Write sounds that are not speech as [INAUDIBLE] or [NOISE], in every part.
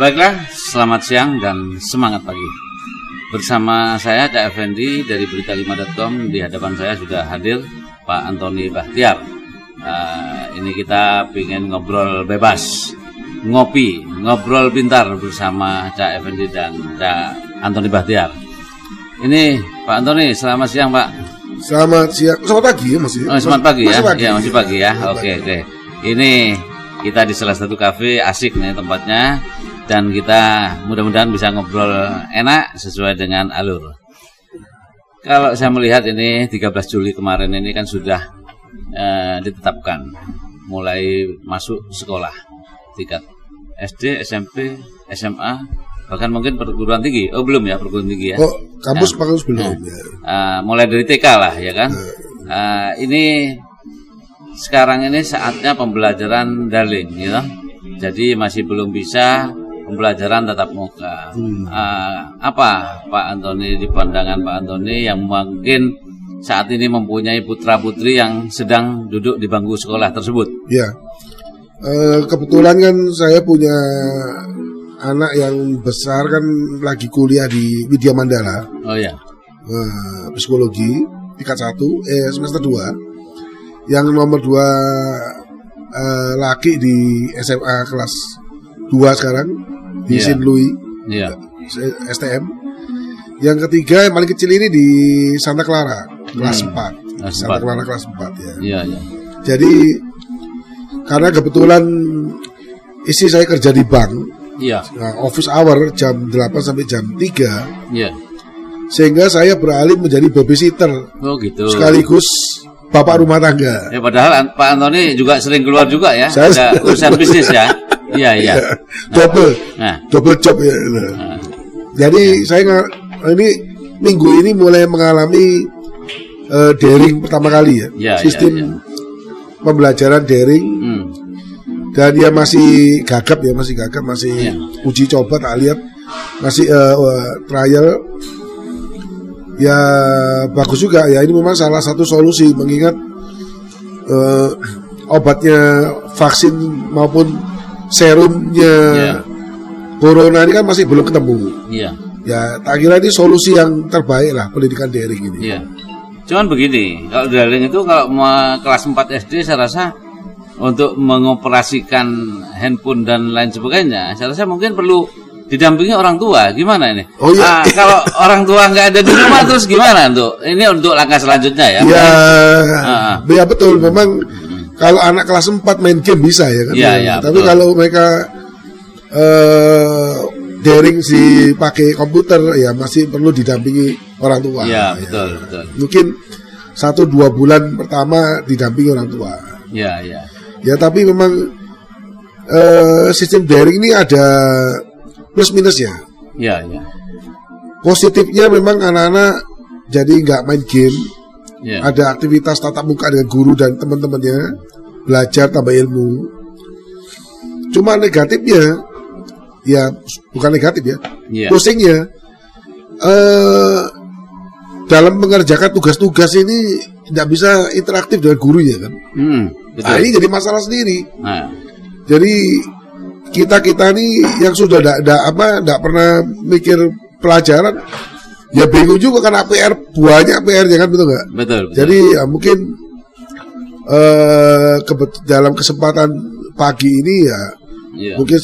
Baiklah, selamat siang dan semangat pagi. Bersama saya Cak Effendi dari berita5.com di hadapan saya sudah hadir Pak Antoni Bahtiar. Uh, ini kita ingin ngobrol bebas, ngopi, ngobrol pintar bersama Cak Effendi dan Cak Antoni Bahtiar. Ini Pak Antoni, selamat siang Pak. Selamat siang, selamat pagi ya masih. Oh, selamat pagi masih ya, pagi. ya masih pagi ya. Oke oke. Ini kita di salah satu kafe asik nih tempatnya dan kita mudah-mudahan bisa ngobrol enak sesuai dengan alur. Kalau saya melihat ini 13 Juli kemarin ini kan sudah eh, ditetapkan mulai masuk sekolah tingkat SD, SMP, SMA, bahkan mungkin perguruan tinggi. Oh belum ya perguruan tinggi ya. Oh, kampus Nah, kampus belum. nah, ya. eh, mulai dari TK lah ya kan. Eh, ini sekarang ini saatnya pembelajaran daring, gitu. Jadi masih belum bisa pembelajaran tatap muka. Eh, apa Pak Antoni di pandangan Pak Antoni yang mungkin saat ini mempunyai putra putri yang sedang duduk di bangku sekolah tersebut? Ya. Eh, kebetulan kan saya punya anak yang besar kan lagi kuliah di Widya Mandala Oh ya, eh, psikologi tingkat satu eh semester 2 yang nomor dua eh, laki di SMA kelas 2 sekarang di Iya. Saint Louis iya, STM yang ketiga yang paling kecil ini di Santa Clara kelas Hmm. 4 Kelas Santa. Clara kelas 4 ya iya, iya. Jadi karena kebetulan isi saya kerja di bank, Iya, nah, office hour jam 8 sampai jam 3, iya. sehingga saya beralih menjadi babysitter Oh gitu. sekaligus bapak rumah tangga. Ya padahal Pak Antoni juga sering keluar juga ya. Saya- Ada urusan bisnis ya. Iya, [LAUGHS] iya. double, Nah, double job ya. Nah. Jadi saya nggak- ini minggu ini mulai mengalami eh, daring pertama kali ya, Ya, ya, sistem ya. pembelajaran daring hmm. dan dia masih gagap ya masih gagap masih Iya. uji coba tak lihat masih eh, eh, trial ya bagus juga ya ini memang salah satu solusi mengingat eh, obatnya vaksin maupun serumnya Iya. corona ini kan masih belum ketemu Iya, ya tak kira ini solusi yang terbaik lah pendidikan daring ini iya. Cuman begini, kalau daring itu kalau kelas 4 SD saya rasa untuk mengoperasikan handphone dan lain sebagainya, saya rasa mungkin perlu didampingi orang tua. Gimana ini? Oh, iya. Ah, kalau [LAUGHS] orang tua nggak ada di rumah terus gimana untuk ini untuk langkah selanjutnya ya? Ya, Ah. ya betul. Memang kalau anak kelas 4 main game bisa ya kan. Iya, iya, Tapi betul. kalau mereka eh daring si pakai komputer ya masih perlu didampingi orang tua. Iya, Ya. betul, betul. Mungkin satu dua bulan pertama didampingi orang tua. Iya, iya. Ya tapi memang eh sistem daring ini ada plus minusnya. Iya, iya. Positifnya memang anak-anak jadi nggak main game, Iya. ada aktivitas tatap muka dengan guru dan teman-temannya belajar tambah ilmu cuma negatifnya ya bukan negatif ya Iya. pusingnya eh dalam mengerjakan tugas-tugas ini tidak bisa interaktif dengan gurunya kan Hmm, betul. nah ini jadi masalah sendiri Nah, jadi kita kita nih yang sudah tidak apa tidak pernah mikir pelajaran ya bingung juga karena PR banyak PR-nya kan betul nggak betul, betul. jadi ya mungkin eh kebet- dalam kesempatan pagi ini ya Iya. mungkin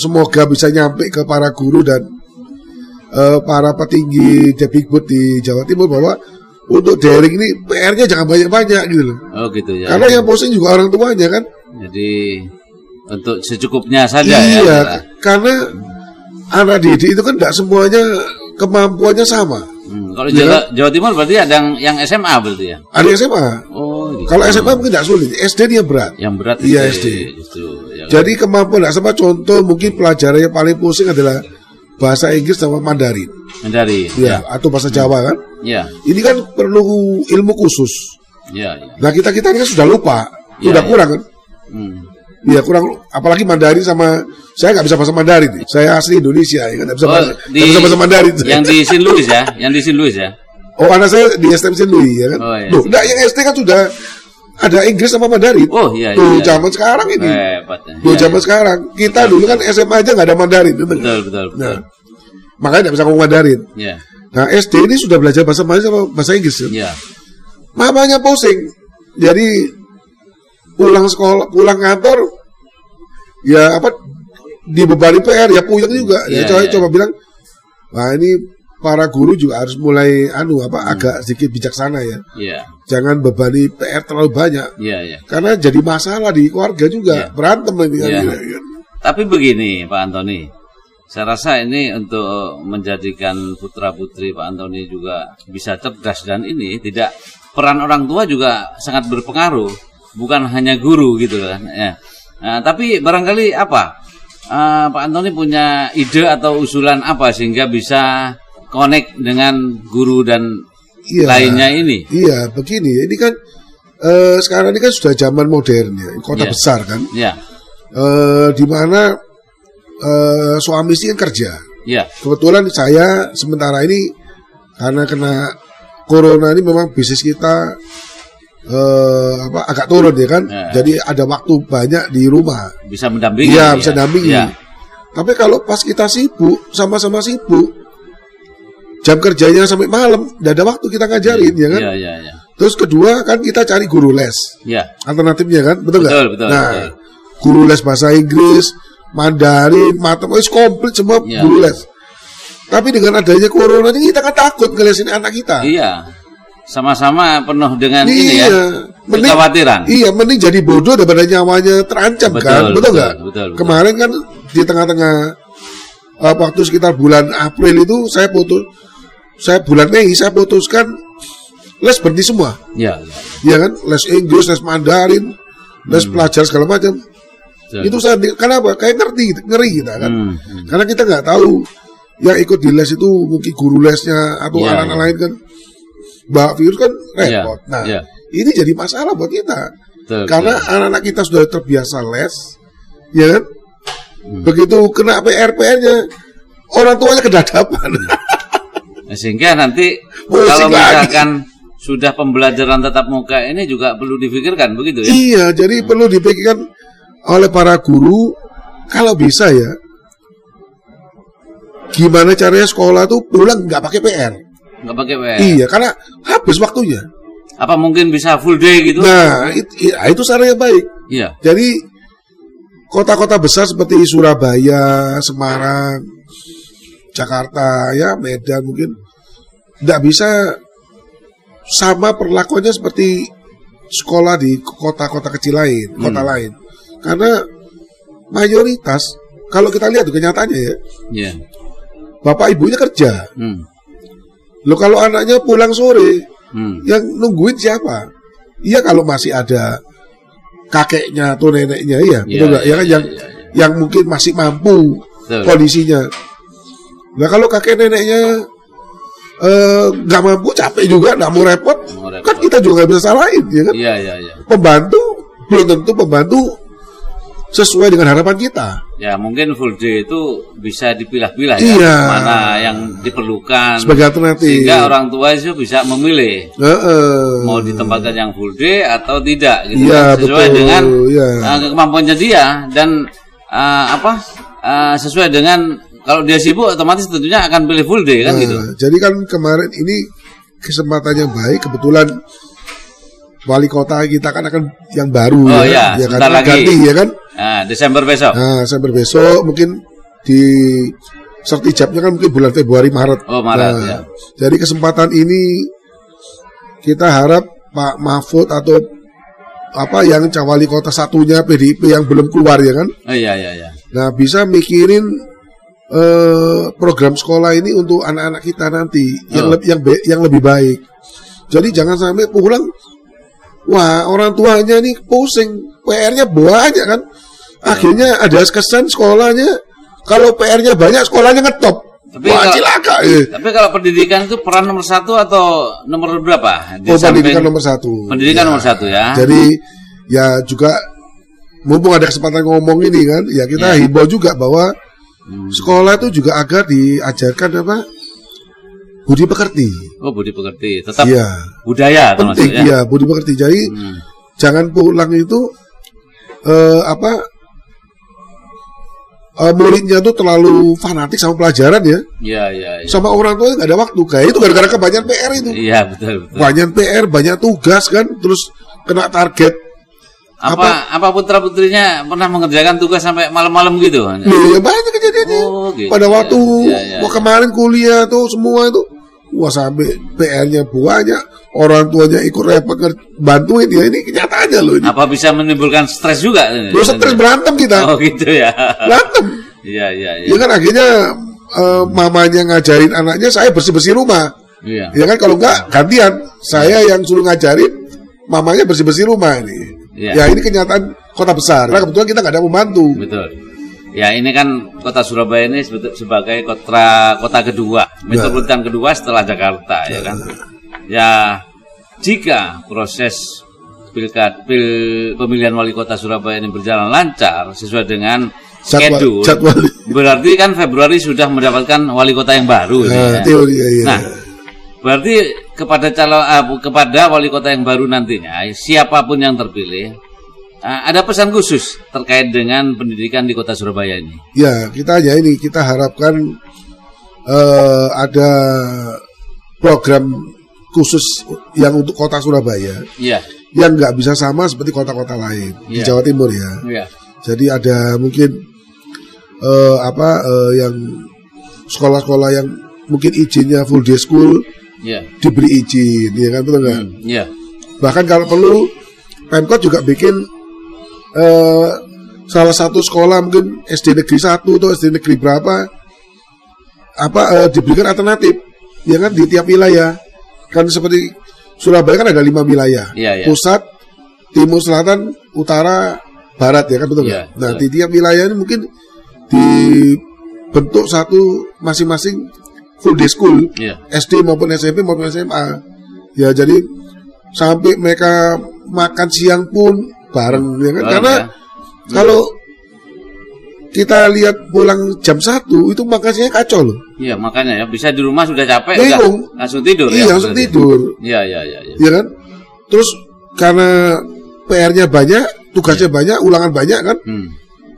semoga bisa nyampe ke para guru dan eh, para petinggi Depikbud di Jawa Timur bahwa untuk daring ini PR-nya jangan banyak-banyak gitu loh. Oh gitu ya. Karena yang posting juga orang tuanya kan. Jadi untuk secukupnya saja iya, ya. karena anak didik itu kan tidak semuanya kemampuannya sama. Hmm, kalau Iya Jawa, Jawa Timur berarti ada yang, yang SMA berarti ya. Ada SMA. Oh, gitu. Kalau SMA mungkin tidak sulit, SD dia berat. yang berat Iya, itu, SD. Itu, ya. Jadi kemampuan tidak sama contoh mungkin pelajaran yang paling pusing adalah bahasa Inggris sama Mandarin, Dari ya, atau bahasa Jawa kan. ya, Ini kan perlu ilmu khusus. ya, ya. Nah kita kita ini kan sudah lupa, Iya, sudah iya. kurang kan. Hmm. Iya kurang, apalagi Mandarin sama saya nggak bisa bahasa Mandarin. nih. Saya asli Indonesia, ya kan nggak bisa, Oh, bahasa, nggak bisa bahasa Mandarin. yang di Sin Louis ya, yang di Sin Louis ya. Oh anak saya di STM Saint Louis ya kan. Oh, iya. Loh, enggak, yang SD kan sudah ada Inggris sama Mandarin. Oh iya Tuh iya. zaman sekarang ini. Hebat. ya. Tuh Iya, zaman iya. sekarang. Kita dulu kan SMA aja nggak ada Mandarin. betul? Betul betul betul. Nah, makanya nggak bisa ngomong Mandarin. Iya. Nah SD ini sudah belajar bahasa Mandarin sama bahasa Inggris. kan? Iya. Mamanya pusing. Jadi pulang sekolah, pulang kantor, ya apa dibebani PR ya puyeng juga. Ya Iya, coba iya. coba bilang, wah ini para guru juga harus mulai anu apa Hmm. agak sedikit bijaksana ya. Iya. Jangan bebani PR terlalu banyak. Iya iya. Karena jadi masalah di keluarga juga Iya. berantem ini kan, gitu, kan. Tapi begini Pak Antoni, saya rasa ini untuk menjadikan putra putri Pak Antoni juga bisa cerdas dan ini tidak peran orang tua juga sangat berpengaruh, bukan hanya guru gitu kan. Ya. Nah, tapi barangkali apa Eh, Pak Antoni punya ide atau usulan apa sehingga bisa connect dengan guru dan Iya. lainnya ini? Iya, begini. Ini kan eh, sekarang ini kan sudah zaman modern ya, kota Iya. besar kan. Ya, Eh, di mana eh, suami istri kan kerja. ya, Kebetulan saya sementara ini karena kena corona ini memang bisnis kita eh, apa agak turun ya kan. Ya. Jadi ada waktu banyak di rumah. bisa mendampingi. Iya, ya. bisa dampingi. Ya, Tapi kalau pas kita sibuk, sama-sama sibuk, jam kerjanya sampai malam, tidak ada waktu kita ngajarin ya kan. Iya, iya, iya. Terus kedua kan kita cari guru les, Iya. alternatifnya kan, betul nggak? Betul, betul, Nah, betul. guru les bahasa Inggris, Mandarin, matematika, komplit semua Iya. guru les. Tapi dengan adanya corona ini kita kan takut ngelesin anak kita. Iya. Sama-sama penuh dengan ini ya. Mending- Kekhawatiran. Iya, mending jadi bodoh daripada nyawanya terancam Betul, kan, betul betul, nggak? betul, betul. Kemarin kan di tengah-tengah uh, waktu sekitar bulan April itu saya putus, saya bulan Mei saya putuskan les berhenti semua, Iya, iya. ya kan? Les Inggris, les Mandarin, les pelajar segala macam. Betul. Itu saya kenapa? Kayak ngerti, ngeri kita kan? Hmm, hmm. Karena kita nggak tahu yang ikut di les itu mungkin guru lesnya atau Iya, anak-anak iya. lain kan bawa virus kan repot. Iya, Nah, iya. ini jadi masalah buat kita. Betul, Karena anak-anak kita sudah terbiasa les, ya kan? Hmm. Begitu kena PR-PR-nya, orang tuanya kedadapan. Nah, sehingga nanti [LAUGHS] Pusing kalau lagi. misalkan sudah pembelajaran tatap muka ini juga perlu dipikirkan begitu ya. iya, jadi perlu dipikirkan oleh para guru, kalau bisa ya, gimana caranya sekolah tuh pulang nggak pakai PR. Nggak pakai WA. Iya, karena habis waktunya. Apa mungkin bisa full day gitu? Nah, itu, itu cara yang baik. Iya. Jadi kota-kota besar seperti Surabaya, Semarang, Jakarta, ya Medan mungkin tidak bisa sama perlakuannya seperti sekolah di kota-kota kecil lain, kota lain. Karena mayoritas kalau kita lihat tuh kenyataannya ya, Iya. bapak ibunya kerja. Hmm. Loh kalau anaknya pulang sore, Hmm. yang nungguin siapa? Iya kalau masih ada kakeknya atau neneknya iya, Iya, betul nggak? Ya kan iya, yang iya, iya. yang mungkin masih mampu Betul. kondisinya. Nah kalau kakek neneknya eh, nggak mampu, capek juga, nggak mau repot, Mau repot. kan kita juga nggak bisa salahin, ya kan? Iya, iya, iya. Pembantu belum tentu pembantu sesuai dengan harapan kita. Ya mungkin full day itu bisa dipilah-pilah ya. Iya. Mana yang diperlukan. Sebagai alternatif. Sehingga orang tua itu bisa memilih Heeh. mau ditempatkan yang full day atau tidak gitu Iya, kan. sesuai betul, dengan iya. uh, kemampuannya dia dan uh, apa uh, sesuai dengan kalau dia sibuk otomatis tentunya akan pilih full day kan Nah, gitu. Jadi kan kemarin ini kesempatan yang baik kebetulan wali kota kita kan akan yang baru Oh, ya, iya, ya kan sebentar lagi. ganti ya kan. Nah, Desember besok. Nah, sampai besok mungkin di sertijabnya kan mungkin bulan Februari Maret. Oh, Maret, Nah, ya. Jadi kesempatan ini kita harap Pak Mahfud atau apa yang wali kota satunya PDIP yang belum keluar ya kan. Oh iya iya iya. Nah, bisa mikirin eh, program sekolah ini untuk anak-anak kita nanti yang Oh. lebih yang yang lebih baik. Jadi jangan sampai pulang wah orang tuanya nih pusing, PR-nya banyak kan. Akhirnya ada kesan sekolahnya kalau PR-nya banyak sekolahnya ngetop. Tapi wah, kalau- cilaka. Eh. Tapi kalau pendidikan itu peran nomor satu atau nomor berapa? Di Oh, pendidikan nomor satu. Pendidikan Ya. nomor satu ya. Jadi ya juga mumpung ada kesempatan ngomong ini kan, ya kita Ya. himbau juga bahwa Hmm. sekolah itu juga agar diajarkan apa budi pekerti. Oh budi pekerti, tetap Iya, budaya penting ya. ya budi pekerti. Jadi Hmm. jangan pulang itu eh, apa eh, muridnya tuh terlalu fanatik sama pelajaran ya, Iya, iya, iya. sama orang tua nggak ada waktu. Kayak itu gara-gara kebanyakan PR itu, Iya, betul, betul. banyak PR, banyak tugas kan, terus kena target. Apa apa putra-putrinya pernah mengerjakan tugas sampai malam-malam gitu? Loh, ya banyak kejadiannya. Oh, gitu. Pada waktu Iya, iya, mau iya. kemarin kuliah tuh semua itu, wah sampai PR-nya banyak, orang tuanya ikut repot bantuin ya ini kenyataannya loh ini. Apa bisa menimbulkan stres juga? Terus stres berantem kita, Oh, gitu ya. berantem. Iya, iya, iya. Ya kan akhirnya eh, mamanya ngajarin anaknya saya bersih-bersih rumah. Iya. Ya kan kalau enggak gantian saya yang suruh ngajarin mamanya bersih-bersih rumah ini. Iya. Ya ini kenyataan kota besar. Karena kebetulan kita nggak ada pembantu. Betul. Ya ini kan kota Surabaya ini sebagai kota kota kedua, metropolitan kedua setelah Jakarta ya kan. Ya jika proses pilkad pil, pemilihan wali kota Surabaya ini berjalan lancar sesuai dengan Jadwal- schedule, jadwal. berarti kan Februari sudah mendapatkan wali kota yang baru. Nah, ya. teori ya, iya. Nah, berarti kepada calon bu- kepada wali kota yang baru nantinya, siapa pun yang terpilih, ah, ada pesan khusus terkait dengan pendidikan di kota Surabaya ini. Ya, kita hanya ini kita harapkan eh, ada program khusus yang untuk kota Surabaya Iya, yang nggak bisa sama seperti kota-kota lain di Iya. Jawa Timur ya. iya, Jadi ada mungkin eh, apa eh, yang sekolah-sekolah yang mungkin izinnya full day school iya, diberi izin, ya kan betul nggak? Hmm, iya, Bahkan kalau perlu Pemkot juga bikin eh, salah satu sekolah mungkin SD negeri satu atau SD negeri berapa apa eh, diberikan alternatif, ya kan di tiap wilayah. Kan seperti Surabaya kan ada lima wilayah, Iya, iya. pusat, timur, selatan, utara, barat ya kan betul nggak? Iya, nah betul. di tiap wilayah ini mungkin dibentuk satu masing-masing full day school. iya, SD maupun SMP maupun SMA. Ya jadi sampai mereka makan siang pun bareng ya kan? Karena ya. kalau kita lihat pulang jam 1 itu makan siang kacau loh. iya. Makanya ya bisa di rumah sudah capek, Bingung. udah langsung tidur. iya ya, langsung berarti. tidur. Iya, iya, iya. iya. Ya kan? Terus karena PR-nya banyak, tugasnya banyak, ulangan banyak kan? Hmm,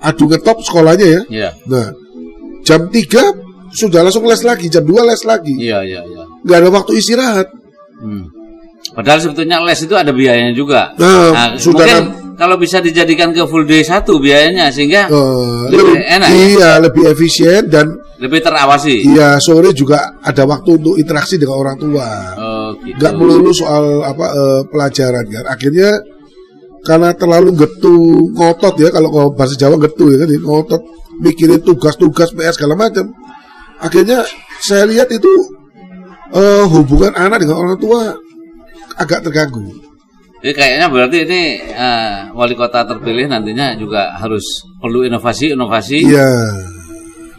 Adu ngetop sekolahnya ya. iya, Nah, jam 3 sudah langsung les lagi, jam 2 les lagi. iya, iya, iya. nggak ada waktu istirahat. Hmm. Padahal sebetulnya les itu ada biayanya juga. Nah, sudah mungkin kalau bisa dijadikan ke full day satu biayanya sehingga Eh, Lebih lebih- enak ya? Iya, lebih efisien dan lebih terawasi. iya sore juga ada waktu untuk interaksi dengan orang tua. Oh, gitu. Nggak melulu soal apa eh, pelajaran kan. Akhirnya karena terlalu getu ngotot ya kalau kalau bahasa Jawa getu ya kan ngotot mikirin tugas-tugas PS segala macam. Akhirnya saya lihat itu eh, hubungan anak dengan orang tua agak terganggu. Jadi kayaknya berarti ini eh, wali kota terpilih nantinya juga harus perlu inovasi-inovasi Iya.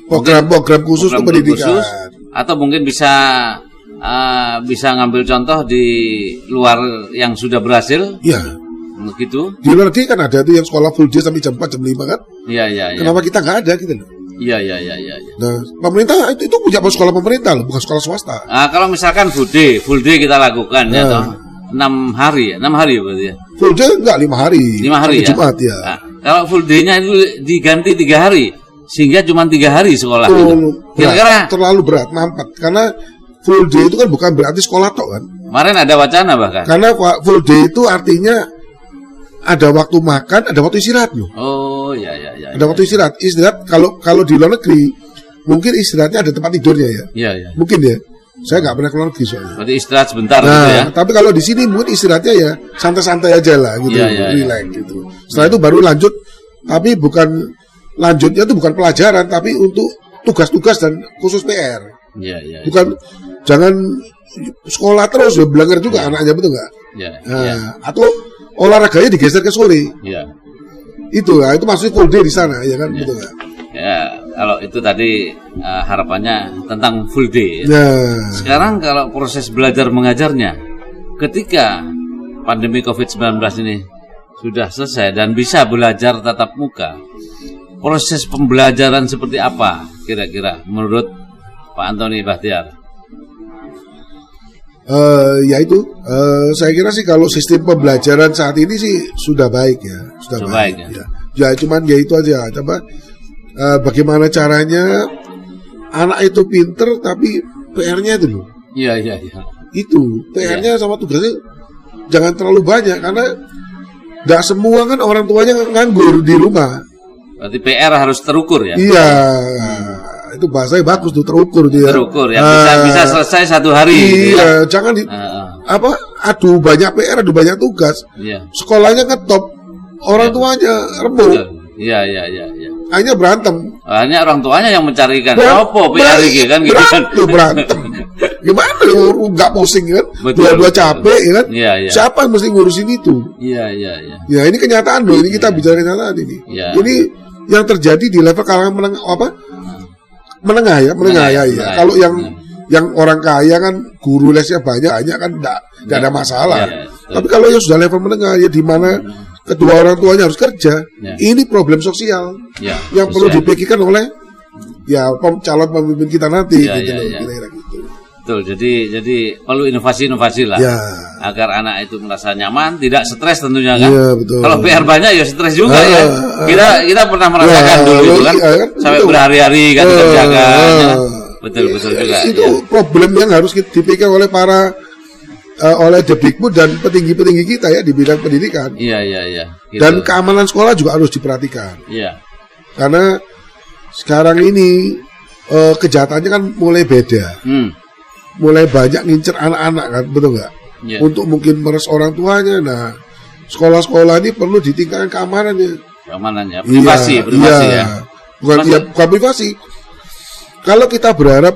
Program-program khusus program pendidikan. khusus, atau mungkin bisa eh, bisa ngambil contoh di luar yang sudah berhasil Iya. gitu. Di luar negeri kan ada tuh yang sekolah full day sampai jam 4 jam 5 kan. Iya iya iya. Kenapa kita nggak ada gitu loh? Iya iya iya iya. iya. Nah, pemerintah itu, itu punya sekolah pemerintah loh, bukan sekolah swasta. Ah, kalau misalkan full day, full day kita lakukan ya Nah. toh. 6 hari ya, 6 hari berarti ya. Full day enggak lima hari. 5 hari ya. Jumat ya. Nah, kalau full day-nya itu diganti 3 hari sehingga cuma 3 hari sekolah Terlalu gitu. berat, Kira-kira terlalu berat, mampat. Karena full day itu kan bukan berarti sekolah tok kan. kemarin ada wacana bahkan. Karena full day itu artinya ada waktu makan, ada waktu istirahat loh. Oh, ya ya ya. Ada waktu istirahat. Istirahat kalau kalau di luar negeri mungkin istirahatnya ada tempat tidurnya ya. Iya ya. Mungkin ya. Saya nggak pernah ke luar negeri soalnya. Berarti istirahat sebentar gitu Nah, ya. tapi kalau di sini mungkin istirahatnya ya santai-santai aja lah gitu, Iya, iya, iya. relax gitu. Setelah itu baru lanjut, tapi bukan lanjutnya itu bukan pelajaran, tapi untuk tugas-tugas dan khusus PR. Iya iya. Bukan jangan sekolah terus ya belajar juga anaknya betul nggak? Iya Nah, iya. Atau olahraganya digeser ke sore. Iya. Itu lah, itu maksudnya full day di sana ya kan betul nggak? Ya, kalau itu tadi eh, harapannya tentang full day. ya. Nah, Sekarang kalau proses belajar mengajarnya ketika pandemi Covid-19 ini sudah selesai dan bisa belajar tatap muka, proses pembelajaran seperti apa kira-kira menurut Pak Antoni Bahtiar? Eh, ya itu, eh, saya kira sih kalau sistem pembelajaran saat ini sih sudah baik ya, sudah Sudah baik. baik, ya. ya, cuman ya itu aja. Coba eh, bagaimana caranya anak itu pinter tapi PR-nya itu loh, Iya, iya, iya. itu PR-nya sama tugasnya jangan terlalu banyak karena nggak semua kan orang tuanya nganggur di rumah. Berarti PR harus terukur ya. Iya, itu bahasanya bagus tuh terukur dia. Terukur ya. Bisa Ah, bisa selesai satu hari. gitu ya. Iya, jangan di, Ah, apa aduh banyak PR, aduh banyak tugas. Iya. Sekolahnya ngetop, orang tuanya remuk, Betul. Iya, iya, iya, iya. Akhirnya berantem. Hanya orang tuanya yang mencarikan. Ber- Apa PR ber- iki kan gitu kan. berantem. [LAUGHS] Gimana lu nggak pusing kan? Betul, Dua-dua betul. capek ya kan? Iya, iya. Siapa yang mesti ngurusin itu? Iya, iya, iya. Ya ini kenyataan loh, ini kita bicara kenyataan ini. Iya. Ini yang terjadi di level kalangan menengah apa? Menengah ya, menengah ya. ya. menengah. Kalau yang Hmm. yang orang kaya kan guru lesnya banyak, banyak kan enggak enggak ada masalah. Iya, betul. Tapi kalau yang sudah level menengah ya di mana kedua orang tuanya harus kerja, Iya. ini problem sosial Iya. yang perlu sosial. dipikirkan oleh ya calon pemimpin kita nanti Iya, gitu iya, loh, iya. kira-kira gitu. Betul. Jadi jadi perlu inovasi-inovasi lah. Ya. Agar anak itu merasa nyaman, tidak stres tentunya kan. Iya, betul. Kalau PR banyak ya stres juga Ah, ya. ah. Kita kita pernah merasakan Ya, dulu itu kan. iya, kan, Sampai berhari-hari kan Ah, dikerjakan. ya. ah. Betul, betul juga. Itu iya. problem yang harus kita dipikir oleh para eh, oleh Depdikbud dan petinggi-petinggi kita ya di bidang pendidikan. Iya, iya, iya. Gitu. Dan keamanan sekolah juga harus diperhatikan. Iya. Karena sekarang ini eh, kejahatannya kan mulai beda. Hmm. Mulai banyak ngincer anak-anak kan, betul nggak? Iya. Untuk mungkin meres orang tuanya. Nah, sekolah-sekolah ini perlu ditingkatkan keamanannya. Keamanannya, privasi, Iya, privasi iya. ya. Bukan, Maksud- ya, bukan privasi. Kalau kita berharap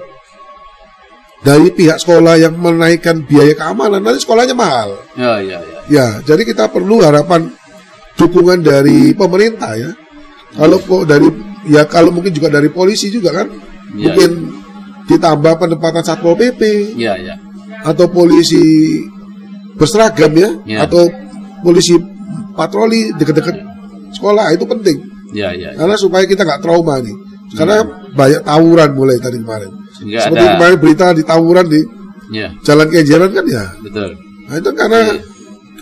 dari pihak sekolah yang menaikkan biaya keamanan, nanti sekolahnya mahal. Ya, ya, ya. Ya, jadi kita perlu harapan dukungan dari pemerintah ya. Kalau kok dari ya kalau mungkin juga dari polisi juga kan, Iya, mungkin ditambah penempatan satpol pp Iya, iya. atau polisi berseragam ya, Iya. atau polisi patroli dekat-dekat sekolah itu penting. Iya, iya. Karena supaya kita nggak trauma nih. Karena banyak tawuran mulai tadi kemarin. Sehingga Seperti ada kemarin berita di tawuran di Iya, Jalan Kenjeran kan ya. betul. Nah itu karena Iya.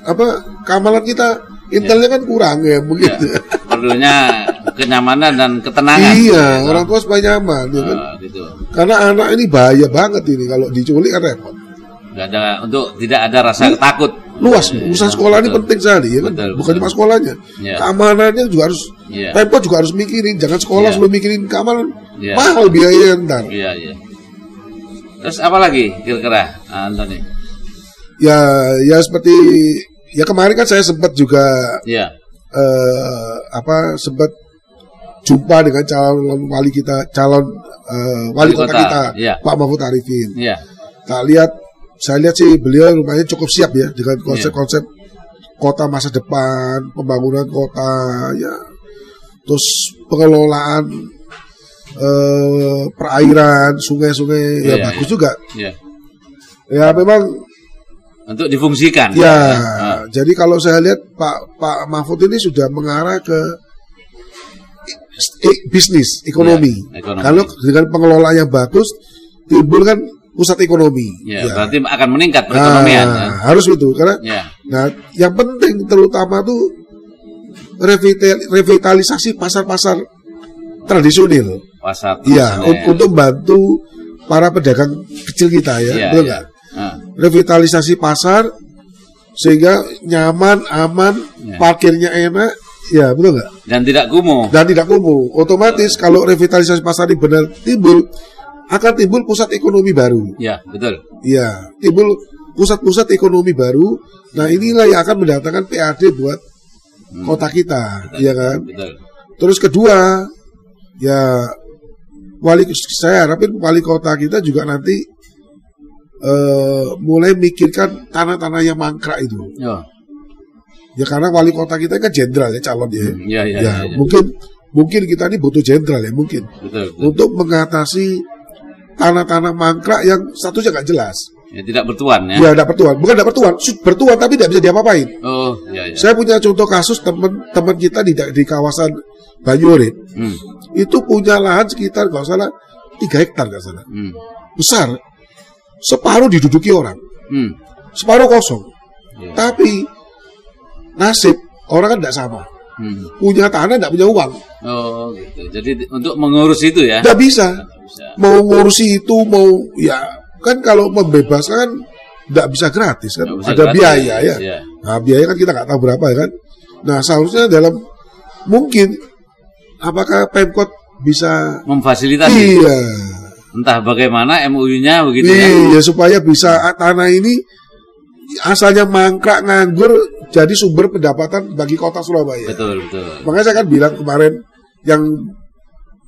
apa keamanan kita intelnya kan kurang ya mungkin. Ya. Perlunya kenyamanan dan ketenangan. iya, orang tua supaya nyaman ya kan. Ah, gitu. Karena anak ini bahaya banget ini kalau diculik kan repot. Nggak ada untuk tidak ada rasa takut. Luas, urusan sekolah ini penting sekali ya kan. Betul, Bukan betul. cuma sekolahnya. Iya. Keamanannya juga harus Iya. Pemkot juga harus mikirin, jangan sekolah Iya. sebelum mikirin keamanan. Iya. Mahal biayanya ntar. Iya, iya. Terus apa lagi kira-kira? Ya, ya seperti ya kemarin kan saya sempat juga Iya, eh, apa sempat jumpa dengan calon wali kita, calon eh, wali Wali kota, kota, kita, iya. Pak Mahfud Arifin. iya, Tak lihat, saya lihat sih beliau rumahnya cukup siap ya dengan konsep-konsep kota masa depan, pembangunan kota, ya, terus pengelolaan eh, perairan, sungai-sungai, ya Iya, bagus iya. juga. iya. Ya memang Untuk difungsikan. Ya, Ah, jadi kalau saya lihat Pak Pak Mahfud ini sudah mengarah ke bisnis ekonomi. Ya, ekonomi. Kalau dengan pengelolaan yang bagus, timbul kan pusat ekonomi. Ya, berarti akan meningkat perekonomian. ya. Nah, harus itu karena Ya, nah yang penting terutama tuh revital- revitalisasi pasar-pasar tradisional. pasar. Iya, un- untuk membantu para pedagang kecil kita ya, Iya, betul iya. nggak? Ah, revitalisasi pasar sehingga nyaman, aman, Ya. parkirnya enak, ya betul nggak? Dan tidak kumuh. Dan tidak kumuh. Otomatis kalau revitalisasi pasar ini benar timbul, akan timbul pusat ekonomi baru. Ya, betul. Ya, timbul pusat-pusat ekonomi baru. Nah inilah yang akan mendatangkan PAD buat kota kita, ya kan? Betul. Terus kedua, ya wali saya harapin wali kota kita juga nanti eh, mulai mikirkan tanah-tanah yang mangkrak itu. Oh, Ya karena wali kota kita kan jenderal ya calon ya. Hmm, iya, iya, ya, iya, iya. mungkin mungkin kita ini butuh jenderal ya mungkin betul. betul. untuk mengatasi tanah-tanah mangkrak yang statusnya nggak jelas. Ya, tidak bertuan ya. Ya, tidak bertuan, bukan tidak bertuan, bertuan tapi tidak bisa diapa-apain. Oh, ya, ya. Saya punya contoh kasus teman-teman kita di di kawasan Banyurit Hmm, itu punya lahan sekitar kalau salah 3 hektar nggak salah hmm. besar separuh diduduki orang Hmm. separuh kosong. Iya. Tapi nasib orang kan tidak sama. Hmm. Punya tanah tidak punya uang, Oh gitu. Jadi di- untuk mengurus itu ya. tidak bisa. Bisa. Mau ngurusi itu mau ya kan kalau membebaskan kan tidak bisa gratis kan, bisa ada gratis, biaya ya. iya. Nah biaya kan kita nggak tahu berapa ya kan. Nah seharusnya dalam mungkin apakah Pemkot bisa Memfasilitasi. iya Entah bagaimana MUU-nya begitu ya. iya supaya bisa tanah ini asalnya mangkrak nganggur jadi sumber pendapatan bagi kota Surabaya. Betul, betul. Makanya saya kan bilang kemarin yang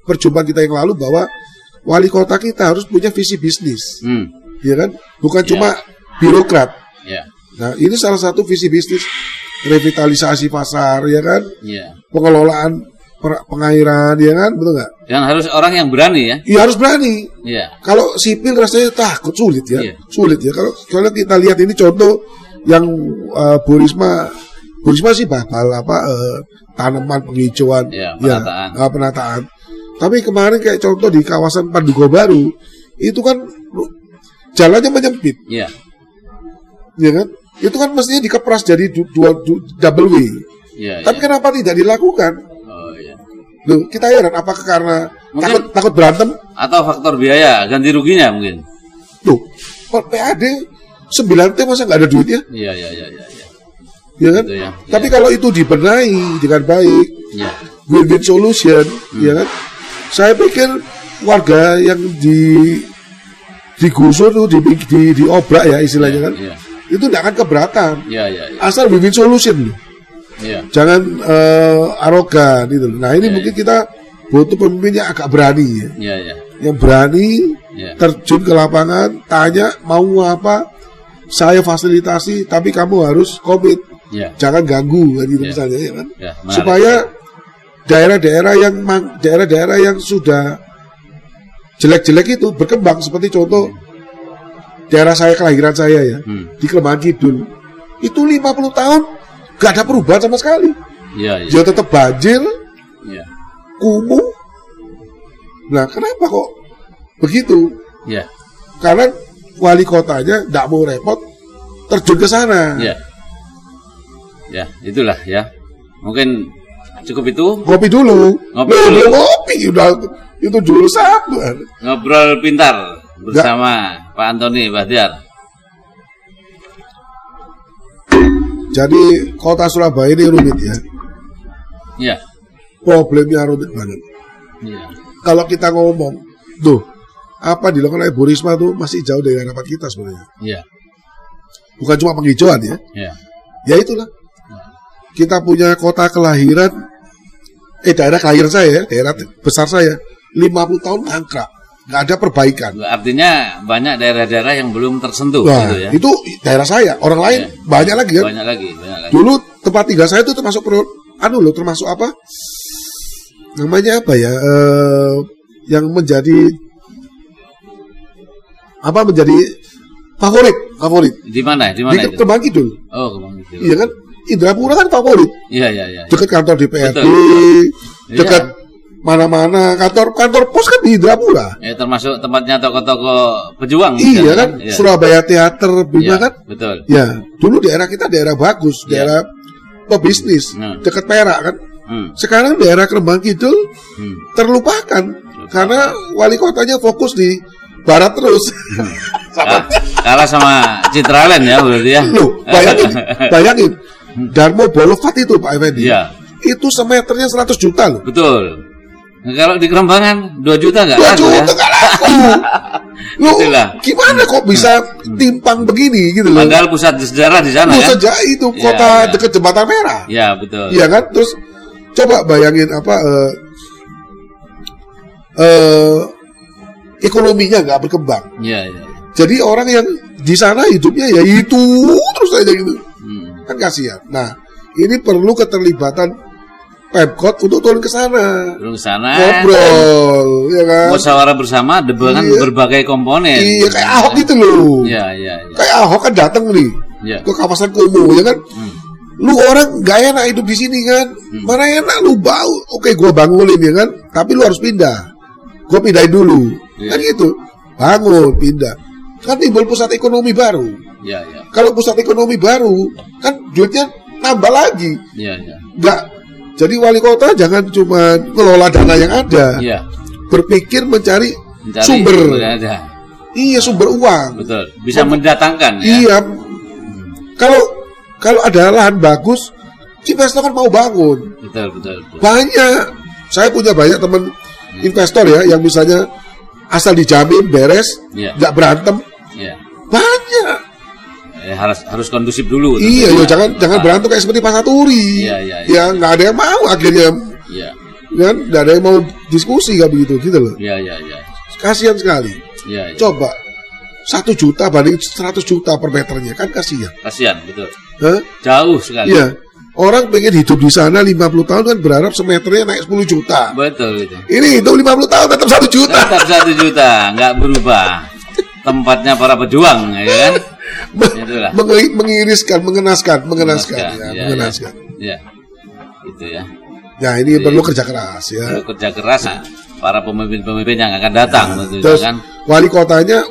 perjumpaan kita yang lalu bahwa wali kota kita harus punya visi bisnis, Hmm. ya kan? Bukan Ya. cuma birokrat. Ya. Nah, ini salah satu visi bisnis revitalisasi pasar, ya kan? Ya. Pengelolaan pengairan, ya kan? Betul nggak? Dan harus orang yang berani ya. Iya harus berani. Iya. Kalau sipil rasanya takut sulit ya, Iya. sulit ya. Kalau kalau kita lihat ini contoh yang uh, Bu Risma, Bu Risma sih bakal apa eh, tanaman penghijauan, Iya, penataan. ah, penataan. Tapi kemarin kayak contoh di kawasan Pandugo Baru itu kan jalannya menyempit, Iya. ya kan? Itu kan mestinya dikepras jadi du- dua du- double way. Iya. Tapi iya. kenapa tidak dilakukan? Oh iya. Loh, kita heran apakah karena Mungkin- takut takut berantem? Atau faktor biaya, ganti ruginya mungkin. Kok PAD 9 T masa nggak ada duitnya? Iya, iya, iya, iya. iya. ya kan? Gitu ya. Tapi kalau itu dibenahi dengan baik, Iya. win-win solution, Hmm. ya kan? Saya pikir warga yang di digusur tuh di, di, diobrak ya istilahnya kan, Iya. itu tidak akan keberatan. Iya, iya, iya. Asal solution, loh. Iya. jangan eh, arogan itu. Nah ini Iya, mungkin kita butuh pemimpin yang agak berani ya, Iya, iya. yang berani Iya. terjun ke lapangan, tanya mau apa, saya fasilitasi, tapi kamu harus komit. Iya. jangan ganggu kan gitu Ya. misalnya ya kan Ya, menarik. supaya daerah-daerah yang daerah-daerah yang sudah jelek-jelek itu berkembang seperti contoh daerah saya kelahiran saya ya Hmm. di Kelemahan Kidul itu 50 tahun gak ada perubahan sama sekali Iya, iya. dia tetap banjir Iya. kumuh nah kenapa kok begitu Iya. karena wali kotanya tidak mau repot terjun ke sana Iya. Ya, itulah ya. Mungkin cukup itu Ngopi dulu. Ngopi dulu. ngopi udah itu dulu satu. ngobrol pintar bersama Pak Antoni Bahtiar. Jadi kota Surabaya ini rumit ya. Iya. Problemnya rumit banget. Iya. Kalau kita ngomong, tuh apa dilakukan oleh Bu Risma tuh masih jauh dari harapan kita sebenarnya. Iya. Bukan cuma penghijauan ya. Iya. Ya itulah. Kita punya kota kelahiran, eh daerah kelahiran saya, ya, daerah besar saya, 50 tahun mangkrak, nggak ada perbaikan. Artinya banyak daerah-daerah yang belum tersentuh Nah, gitu ya. itu daerah saya, orang lain Iya. banyak lagi kan. Banyak lagi, banyak lagi. Dulu tempat tinggal saya itu termasuk pro, anu loh, termasuk apa? Namanya apa ya? eh, yang menjadi apa menjadi favorit, favorit. Di mana? Di Di mana itu? Kembang Kidul. Oh, Kemang Kidul. Iya kan? Indrapura kan favorit. Iya, iya, iya. Dekat kantor DPRD, dekat Iya. mana-mana kantor kantor pos kan di Indrapura. Ya, termasuk tempatnya toko-toko pejuang. Iya misalnya, kan? Iya. Surabaya Teater Bima Iya, kan? Betul. Ya, dulu daerah kita daerah bagus, Iya. daerah pebisnis, Hmm. dekat Perak kan. Hmm. Sekarang daerah Kembang Kidul Hmm. terlupakan karena wali kotanya fokus di barat terus. Ka- kalah sama Citraland ya berarti ya. Loh, bayangin, [LAUGHS] bayangin. Darmo Bolovat itu Pak Effendi. Iya. Itu semeternya 100 juta loh. Betul. Kalau di Kerembangan 2 juta nggak Dua laku ya. juta nggak laku. [LAUGHS] Loh, Itulah. gimana kok bisa timpang begini gitu loh? Padahal pusat sejarah di sana Loh, kan. sejak itu Iya, kota iya. dekat jembatan merah. Ya betul. Iya kan? Terus coba bayangin apa eh, eh, ekonominya nggak berkembang. Iya iya. Jadi orang yang di sana hidupnya ya itu terus aja gitu. Hmm. Kan kasihan. Nah, ini perlu keterlibatan Pemkot untuk turun ke sana. Terus ke sana Ngobrol, ya kan? musyawarah bersama dengan Iya. berbagai komponen. Iya, kayak Ahok gitu loh. Iya iya iya. Kayak Ahok kan datang nih Iya. ke kawasan kumuh, ya kan? Hmm. Lu orang gak enak hidup di sini kan? Mana enak lu bau? Oke, gua bangunin ya kan? Tapi lu harus pindah. Gua pindahin dulu. Iya. Kan gitu. Bangun, pindah. Kan timbul pusat ekonomi baru. Ya, ya. Kalau pusat ekonomi baru, kan duitnya nambah lagi. Ya, ya. Nggak, jadi wali kota jangan cuma ngelola dana yang ada, Ya. berpikir mencari, Mencari sumber. ada. Iya sumber uang. Betul. Bisa mendatangkan ya. Iya. Kalau kalau ada lahan bagus, investor kan mau bangun. Betul, betul, betul. Banyak. Saya punya banyak teman investor ya yang misalnya asal dijamin beres, Iya. nggak berantem, Ya. Banyak. Eh, harus harus kondusif dulu. Iya, yo jangan jangan berantem kayak seperti Pak Saturi. Iya, iya, iya. Ya nggak ada yang mau akhirnya Iya. kan nggak ada yang mau diskusi kayak begitu gitu loh. Iya, iya, iya. Kasihan sekali. Iya, iya. Coba satu juta banding 100 juta per meternya kan kasihan. Kasihan, betul. Hah? Jauh sekali. Iya. Orang pengen hidup di sana 50 tahun kan berharap semeternya naik 10 juta. Betul itu. Ini hidup 50 tahun tetap 1 juta. Tetap satu juta, nggak berubah. Tempatnya para pejuang, ya kan? [LAUGHS] Itulah. Meng- mengiriskan, mengenaskan, mengenaskan, ya, Mengenaskan, ya, mengenaskan. Ya, itu ya. Ya ini perlu kerja keras ya. Perlu kerja keras nah, para pemimpin-pemimpin yang akan datang, tentunya Terus kan? wali kotanya,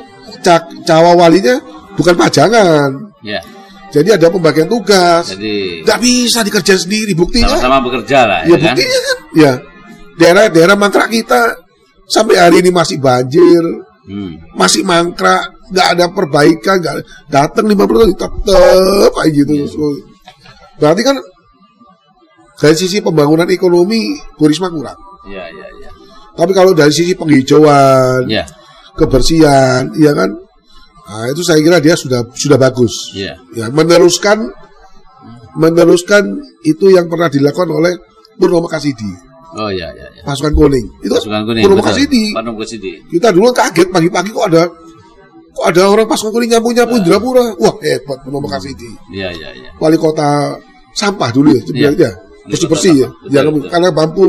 cak, cawa walinya bukan pajangan. Ya, Jadi ada pembagian tugas. jadi Nggak bisa dikerjain sendiri. Buktinya, sama-sama bekerja lah, ya ya kan? buktinya kan, ya daerah-daerah mangkrak kita sampai hari ini masih banjir, Hmm. masih mangkrak, nggak ada perbaikan, nggak datang 50 tahun tetap kayak gitu. So, Berarti kan dari sisi pembangunan ekonomi Bu Risma kurang. Ya, ya, ya. Tapi kalau dari sisi penghijauan, Ya, kebersihan, iya kan? Nah, itu saya kira dia sudah sudah bagus. ya. Ya, meneruskan meneruskan itu yang pernah dilakukan oleh Purnomo Kasidi, Oh, ya, ya, ya. pasukan kuning. Itu kan Pasukan kuning. Betul. Kasidi. Purnomo Kasidi. Kita dulu kaget pagi-pagi kok ada kok ada orang pasukan kuning nyapu-nyapu Indrapura. Wah, hebat Purnomo Kasidi. Ya, ya, ya. Wali kota sampah dulu ya, Iya. ya. Bersih-bersih ya. Betul, Jangan betul. karena mampu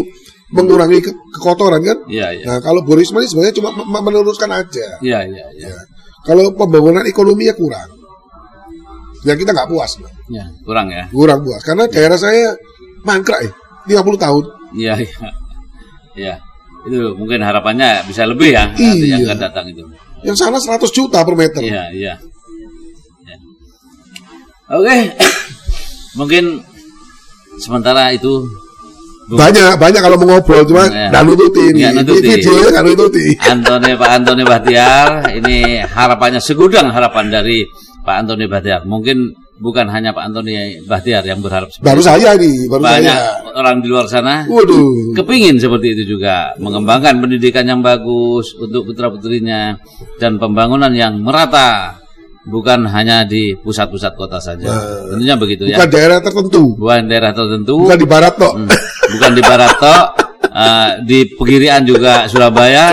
mengurangi ke- kekotoran kan. Ya, ya. Nah, kalau Bu Risma ini sebenarnya cuma me- meneruskan aja. Ya, ya, ya. Ya. Kalau pembangunan ekonominya kurang, ya kita nggak puas. Ya, kurang ya. kurang puas. Karena daerah saya mangkrak ya, 50 tahun. Iya, iya. Iya. Itu mungkin harapannya bisa lebih ya Iya. yang akan datang itu. Yang sana 100 juta per meter. Iya, iya. Ya. Oke. [COUGHS] mungkin sementara itu Banyak, banyak kalau mau ngobrol cuma nggak nututin. Nggak Ini videonya nggak nututin. Antoni Pak Antoni Bahtiar ini harapannya segudang harapan dari Pak Antoni Bahtiar. Mungkin bukan hanya Pak Antoni Bahtiar yang berharap seperti Baru itu. saya nih, baru banyak saya. orang di luar sana Waduh. kepingin seperti itu juga mengembangkan pendidikan yang bagus untuk putra putrinya dan pembangunan yang merata bukan hanya di pusat-pusat kota saja tentunya begitu ya Bukan daerah tertentu. bukan daerah tertentu Bukan di barat toh. Hmm, bukan di barat tok [LAUGHS] eh, di Pegirian juga Surabaya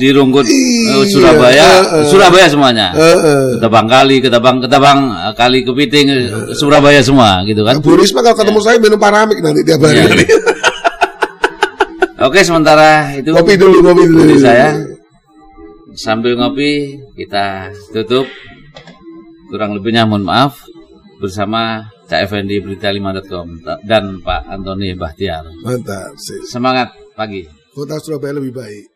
di Rungkut Iya, Surabaya eh, eh. Surabaya semuanya Eh, eh. Ketabang Kali Ketabang Ketabang Kali Kepiting eh, Surabaya semua gitu kan Bu Risma kalau ketemu saya minum paramik nanti tiap hari. Iya. Oke sementara itu Kopi dulu, kopi dulu. dari saya sambil ngopi kita tutup kurang lebihnya mohon maaf bersama Effendi Berita5.com dan Pak Antoni Bahtiar Mantap. sip. semangat pagi Kota Surabaya lebih baik.